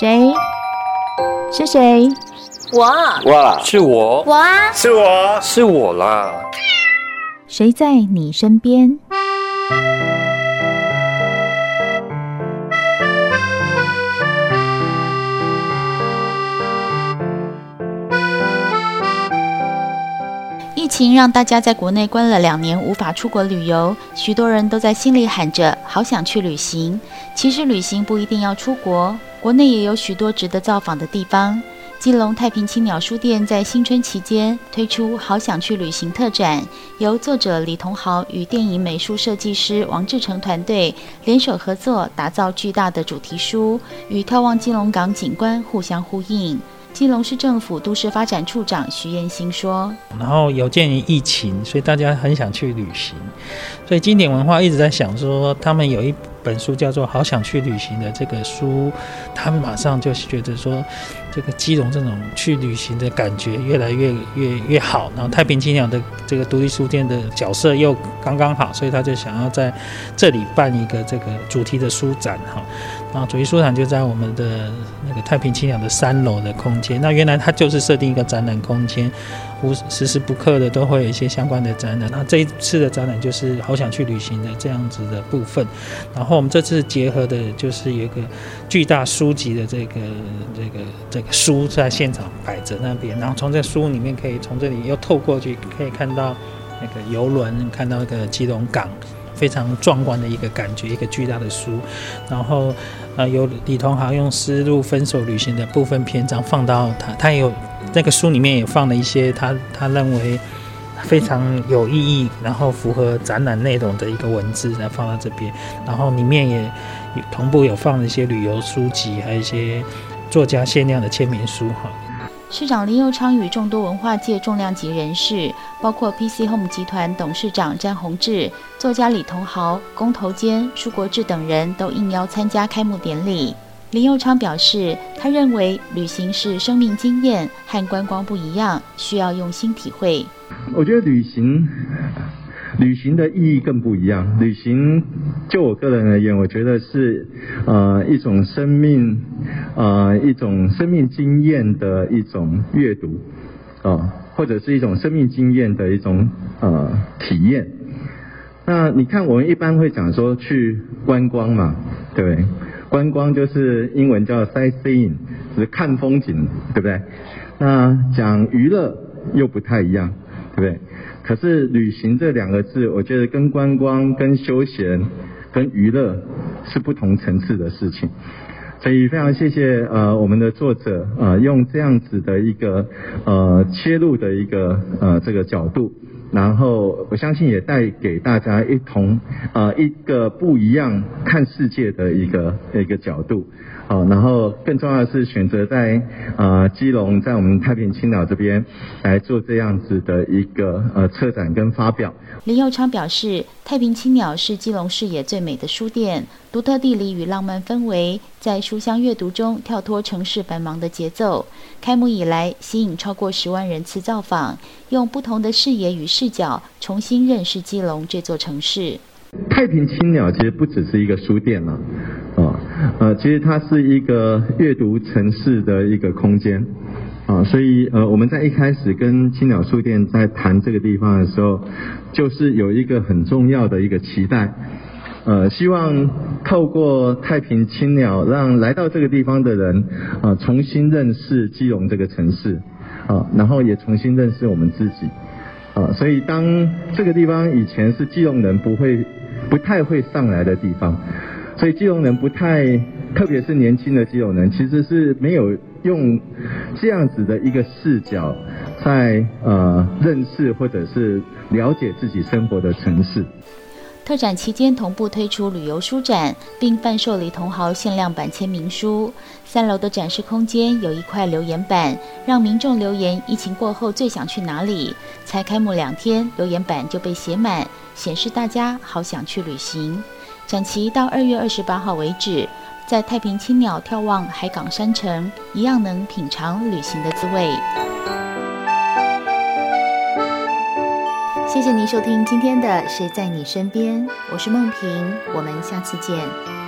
谁？是谁？我。哇，是我。我啊，是我，是我啦。谁在你身边？情让大家在国内关了两年，无法出国旅游，许多人都在心里喊着“好想去旅行”。其实旅行不一定要出国，国内也有许多值得造访的地方。基隆太平青鸟书店在新春期间推出“好想去旅行”特展，由作者李同豪与电影美术设计师王志成团队联手合作，打造巨大的主题书，与眺望基隆港景观互相呼应。基隆市政府都市发展处长徐彦新说：“然后有鉴于疫情，所以大家很想去旅行，所以经典文化一直在想说，他们有一本书叫做《好想去旅行》的这个书，他们马上就觉得说，这个基隆这种去旅行的感觉越来越越越好。然后太平青鸟的这个独立书店的角色又刚刚好，所以他就想要在这里办一个这个主题的书展哈。啊主题书场就在我们的那个太平清鸟的三楼的空间。那原来它就是设定一个展览空间。”无时时不刻的都会有一些相关的展览，那这一次的展览就是好想去旅行的这样子的部分。然后我们这次结合的就是有一个巨大书籍的这个这个这个书在现场摆着那边，然后从这书里面可以从这里又透过去可以看到那个游轮，看到那个基隆港。非常壮观的一个感觉，一个巨大的书，然后呃，由李同豪用丝路分手旅行的部分篇章放到他，他有那个书里面也放了一些他他认为非常有意义，然后符合展览内容的一个文字来放到这边，然后里面也同步有放了一些旅游书籍，还有一些作家限量的签名书哈。市长林佑昌与众多文化界重量级人士，包括 PC Home 集团董事长詹宏志、作家李同豪、工头兼、舒国志等人都应邀参加开幕典礼。林佑昌表示，他认为旅行是生命经验，和观光不一样，需要用心体会。我觉得旅行。旅行的意义更不一样。旅行，就我个人而言，我觉得是呃一种生命，呃一种生命经验的一种阅读，啊、呃，或者是一种生命经验的一种呃体验。那你看，我们一般会讲说去观光嘛，对不对？观光就是英文叫 sightseeing，就是看风景，对不对？那讲娱乐又不太一样，对不对？可是旅行这两个字，我觉得跟观光、跟休闲、跟娱乐是不同层次的事情。所以非常谢谢呃我们的作者呃用这样子的一个呃切入的一个呃这个角度，然后我相信也带给大家一同呃一个不一样看世界的一个一个角度。好，然后更重要的是选择在呃基隆，在我们太平青鸟这边来做这样子的一个呃策展跟发表。林佑昌表示，太平青鸟是基隆视野最美的书店，独特地理与浪漫氛围，在书香阅读中跳脱城市繁忙的节奏。开幕以来，吸引超过十万人次造访，用不同的视野与视角重新认识基隆这座城市。太平青鸟其实不只是一个书店了，啊，呃，其实它是一个阅读城市的一个空间，啊，所以呃，我们在一开始跟青鸟书店在谈这个地方的时候，就是有一个很重要的一个期待，呃，希望透过太平青鸟，让来到这个地方的人啊，重新认识基隆这个城市，啊，然后也重新认识我们自己，啊，所以当这个地方以前是基隆人不会。不太会上来的地方，所以基隆人不太，特别是年轻的基隆人，其实是没有用这样子的一个视角在呃认识或者是了解自己生活的城市。特展期间同步推出旅游书展，并贩售李同豪限量版签名书。三楼的展示空间有一块留言板，让民众留言疫情过后最想去哪里。才开幕两天，留言板就被写满，显示大家好想去旅行。展期到二月二十八号为止，在太平青鸟眺望海港山城，一样能品尝旅行的滋味。谢谢您收听今天的《谁在你身边》，我是梦萍，我们下次见。